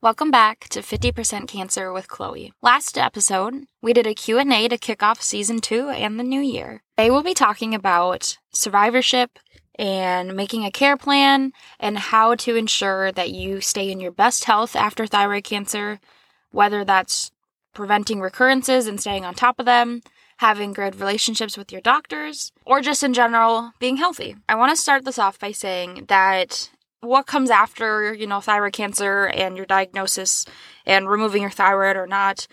Welcome back to 50% Cancer with Chloe. Last episode, we did a Q&A to kick off season 2 and the new year. Today we'll be talking about survivorship and making a care plan and how to ensure that you stay in your best health after thyroid cancer, whether that's preventing recurrences and staying on top of them, having good relationships with your doctors, or just in general being healthy. I want to start this off by saying that what comes after, you know, thyroid cancer and your diagnosis and removing your thyroid or not,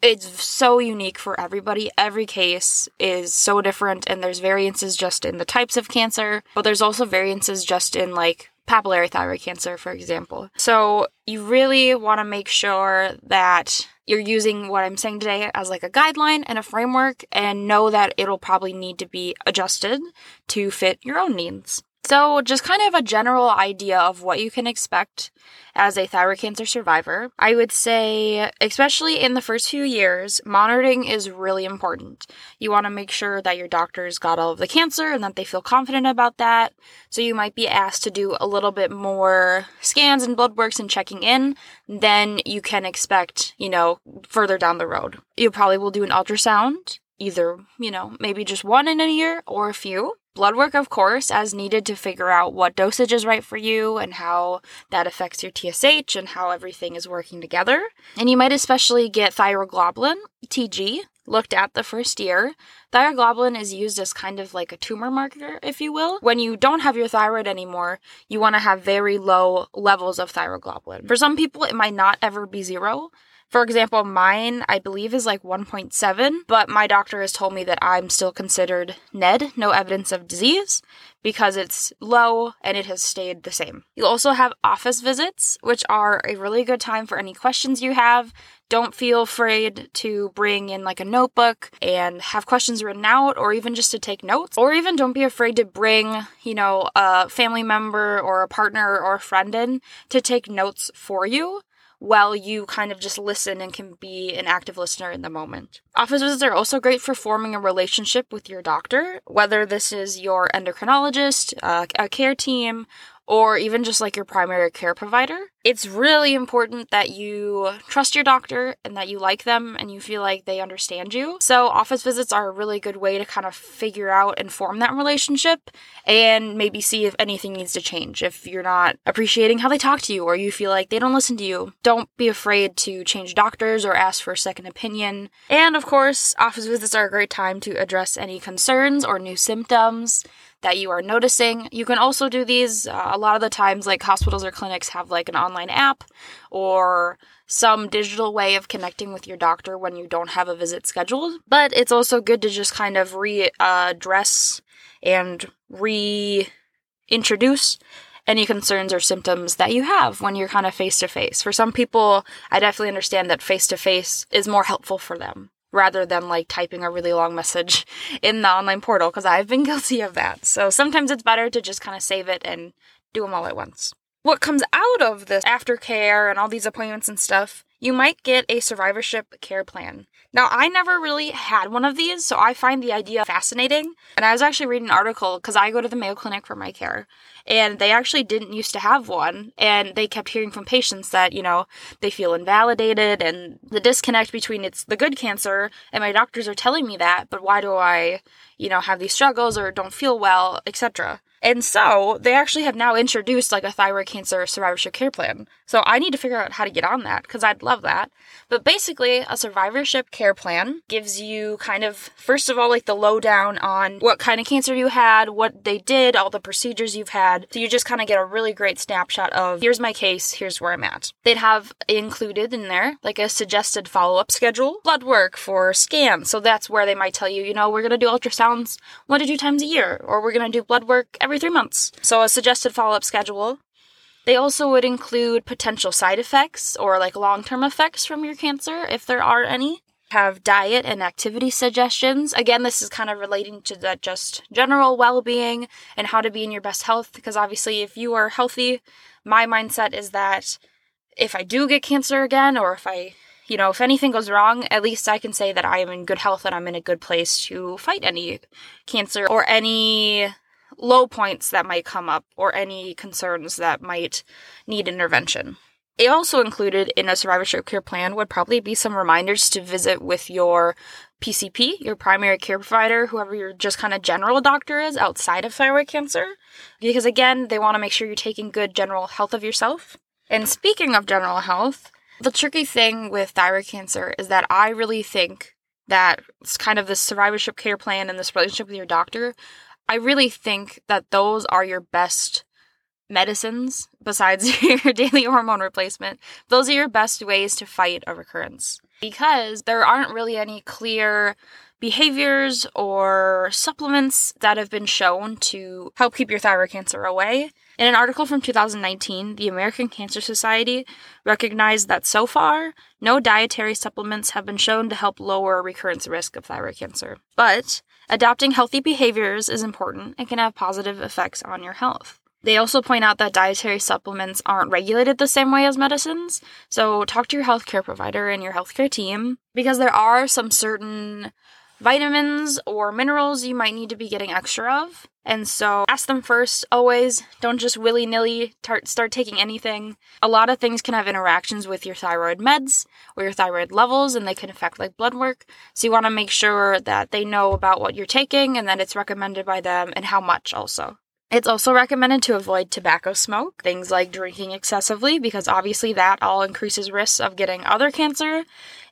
it's so unique for everybody. Every case is so different, and there's variances just in the types of cancer, but there's also variances just in like papillary thyroid cancer, for example. So you really want to make sure that you're using what I'm saying today as like a guideline and a framework and know that it'll probably need to be adjusted to fit your own needs. So, just kind of a general idea of what you can expect as a thyroid cancer survivor. I would say, especially in the first few years, monitoring is really important. You want to make sure that your doctor's got all of the cancer and that they feel confident about that. So, you might be asked to do a little bit more scans and blood works and checking in than you can expect, you know, further down the road. You probably will do an ultrasound either, you know, maybe just one in a year or a few. Blood work, of course, as needed to figure out what dosage is right for you and how that affects your TSH and how everything is working together. And you might especially get thyroglobulin, TG, looked at the first year. Thyroglobulin is used as kind of like a tumor marker, if you will. When you don't have your thyroid anymore, you want to have very low levels of thyroglobulin. For some people, it might not ever be zero. For example, mine, I believe, is like 1.7, but my doctor has told me that I'm still considered NED, no evidence of disease, because it's low and it has stayed the same. You also have office visits, which are a really good time for any questions you have. Don't feel afraid to bring in like a notebook and have questions written out, or even just to take notes. Or even don't be afraid to bring, you know, a family member or a partner or a friend in to take notes for you while you kind of just listen and can be an active listener in the moment. Office visits are also great for forming a relationship with your doctor, whether this is your endocrinologist, uh, a care team, or even just like your primary care provider. It's really important that you trust your doctor and that you like them and you feel like they understand you. So, office visits are a really good way to kind of figure out and form that relationship and maybe see if anything needs to change. If you're not appreciating how they talk to you or you feel like they don't listen to you, don't be afraid to change doctors or ask for a second opinion. And of course, office visits are a great time to address any concerns or new symptoms that you are noticing. You can also do these uh, a lot of the times, like hospitals or clinics have like an online app or some digital way of connecting with your doctor when you don't have a visit scheduled. But it's also good to just kind of readdress and reintroduce any concerns or symptoms that you have when you're kind of face to face. For some people, I definitely understand that face to face is more helpful for them rather than like typing a really long message in the online portal because I've been guilty of that. So sometimes it's better to just kind of save it and do them all at once. What comes out of this aftercare and all these appointments and stuff you might get a survivorship care plan. Now, I never really had one of these, so I find the idea fascinating. And I was actually reading an article because I go to the Mayo Clinic for my care, and they actually didn't used to have one. And they kept hearing from patients that, you know, they feel invalidated and the disconnect between it's the good cancer, and my doctors are telling me that, but why do I, you know, have these struggles or don't feel well, etc. And so they actually have now introduced like a thyroid cancer survivorship care plan. So I need to figure out how to get on that because I'd love that. But basically, a survivorship care plan gives you kind of, first of all, like the lowdown on what kind of cancer you had, what they did, all the procedures you've had. So you just kind of get a really great snapshot of here's my case, here's where I'm at. They'd have included in there like a suggested follow up schedule, blood work for scans. So that's where they might tell you, you know, we're going to do ultrasounds one to two times a year, or we're going to do blood work every three months. So a suggested follow up schedule. They also would include potential side effects or like long term effects from your cancer, if there are any. Have diet and activity suggestions. Again, this is kind of relating to that just general well being and how to be in your best health. Because obviously, if you are healthy, my mindset is that if I do get cancer again, or if I, you know, if anything goes wrong, at least I can say that I am in good health and I'm in a good place to fight any cancer or any low points that might come up or any concerns that might need intervention. It also included in a survivorship care plan would probably be some reminders to visit with your PCP, your primary care provider, whoever your just kind of general doctor is outside of thyroid cancer. Because again, they want to make sure you're taking good general health of yourself. And speaking of general health, the tricky thing with thyroid cancer is that I really think that it's kind of this survivorship care plan and this relationship with your doctor. I really think that those are your best medicines besides your daily hormone replacement. Those are your best ways to fight a recurrence because there aren't really any clear behaviors or supplements that have been shown to help keep your thyroid cancer away. In an article from 2019, the American Cancer Society recognized that so far, no dietary supplements have been shown to help lower recurrence risk of thyroid cancer. But adopting healthy behaviors is important and can have positive effects on your health. They also point out that dietary supplements aren't regulated the same way as medicines, so talk to your healthcare provider and your healthcare team because there are some certain vitamins or minerals you might need to be getting extra of. And so ask them first, always. Don't just willy nilly start taking anything. A lot of things can have interactions with your thyroid meds or your thyroid levels, and they can affect like blood work. So you want to make sure that they know about what you're taking and that it's recommended by them and how much also. It's also recommended to avoid tobacco smoke, things like drinking excessively, because obviously that all increases risks of getting other cancer.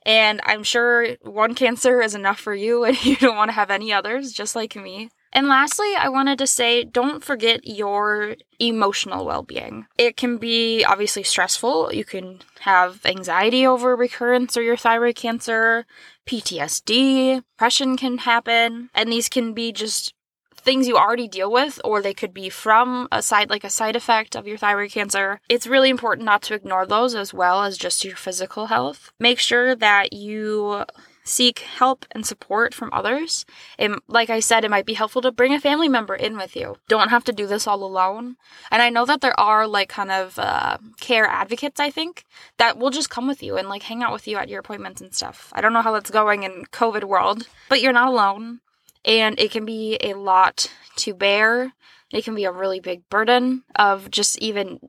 And I'm sure one cancer is enough for you and you don't want to have any others, just like me. And lastly, I wanted to say don't forget your emotional well being. It can be obviously stressful. You can have anxiety over recurrence or your thyroid cancer, PTSD, depression can happen, and these can be just things you already deal with or they could be from a side like a side effect of your thyroid cancer. It's really important not to ignore those as well as just your physical health. Make sure that you seek help and support from others. And like I said, it might be helpful to bring a family member in with you. Don't have to do this all alone. And I know that there are like kind of uh, care advocates, I think, that will just come with you and like hang out with you at your appointments and stuff. I don't know how that's going in COVID world, but you're not alone and it can be a lot to bear. It can be a really big burden of just even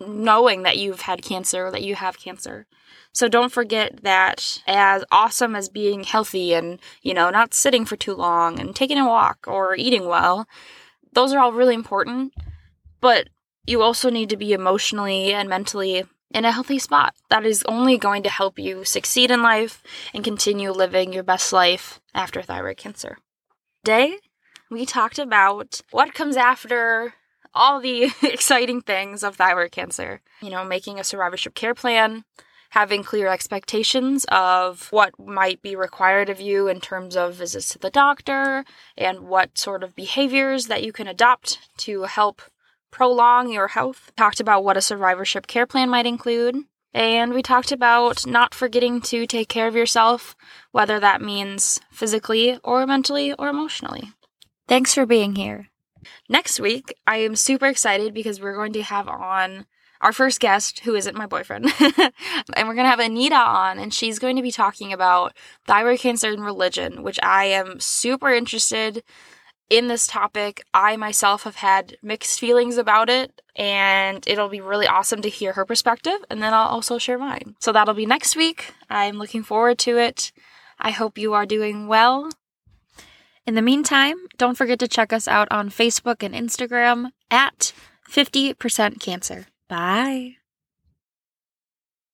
knowing that you've had cancer or that you have cancer. So don't forget that as awesome as being healthy and, you know, not sitting for too long and taking a walk or eating well, those are all really important. But you also need to be emotionally and mentally in a healthy spot. That is only going to help you succeed in life and continue living your best life after thyroid cancer. Today, we talked about what comes after all the exciting things of thyroid cancer. You know, making a survivorship care plan, having clear expectations of what might be required of you in terms of visits to the doctor and what sort of behaviors that you can adopt to help prolong your health. Talked about what a survivorship care plan might include. And we talked about not forgetting to take care of yourself, whether that means physically or mentally or emotionally. Thanks for being here. Next week, I am super excited because we're going to have on our first guest, who isn't my boyfriend. and we're going to have Anita on, and she's going to be talking about thyroid cancer and religion, which I am super interested in this topic. I myself have had mixed feelings about it, and it'll be really awesome to hear her perspective, and then I'll also share mine. So that'll be next week. I'm looking forward to it. I hope you are doing well. In the meantime, don't forget to check us out on Facebook and Instagram at 50% Cancer. Bye.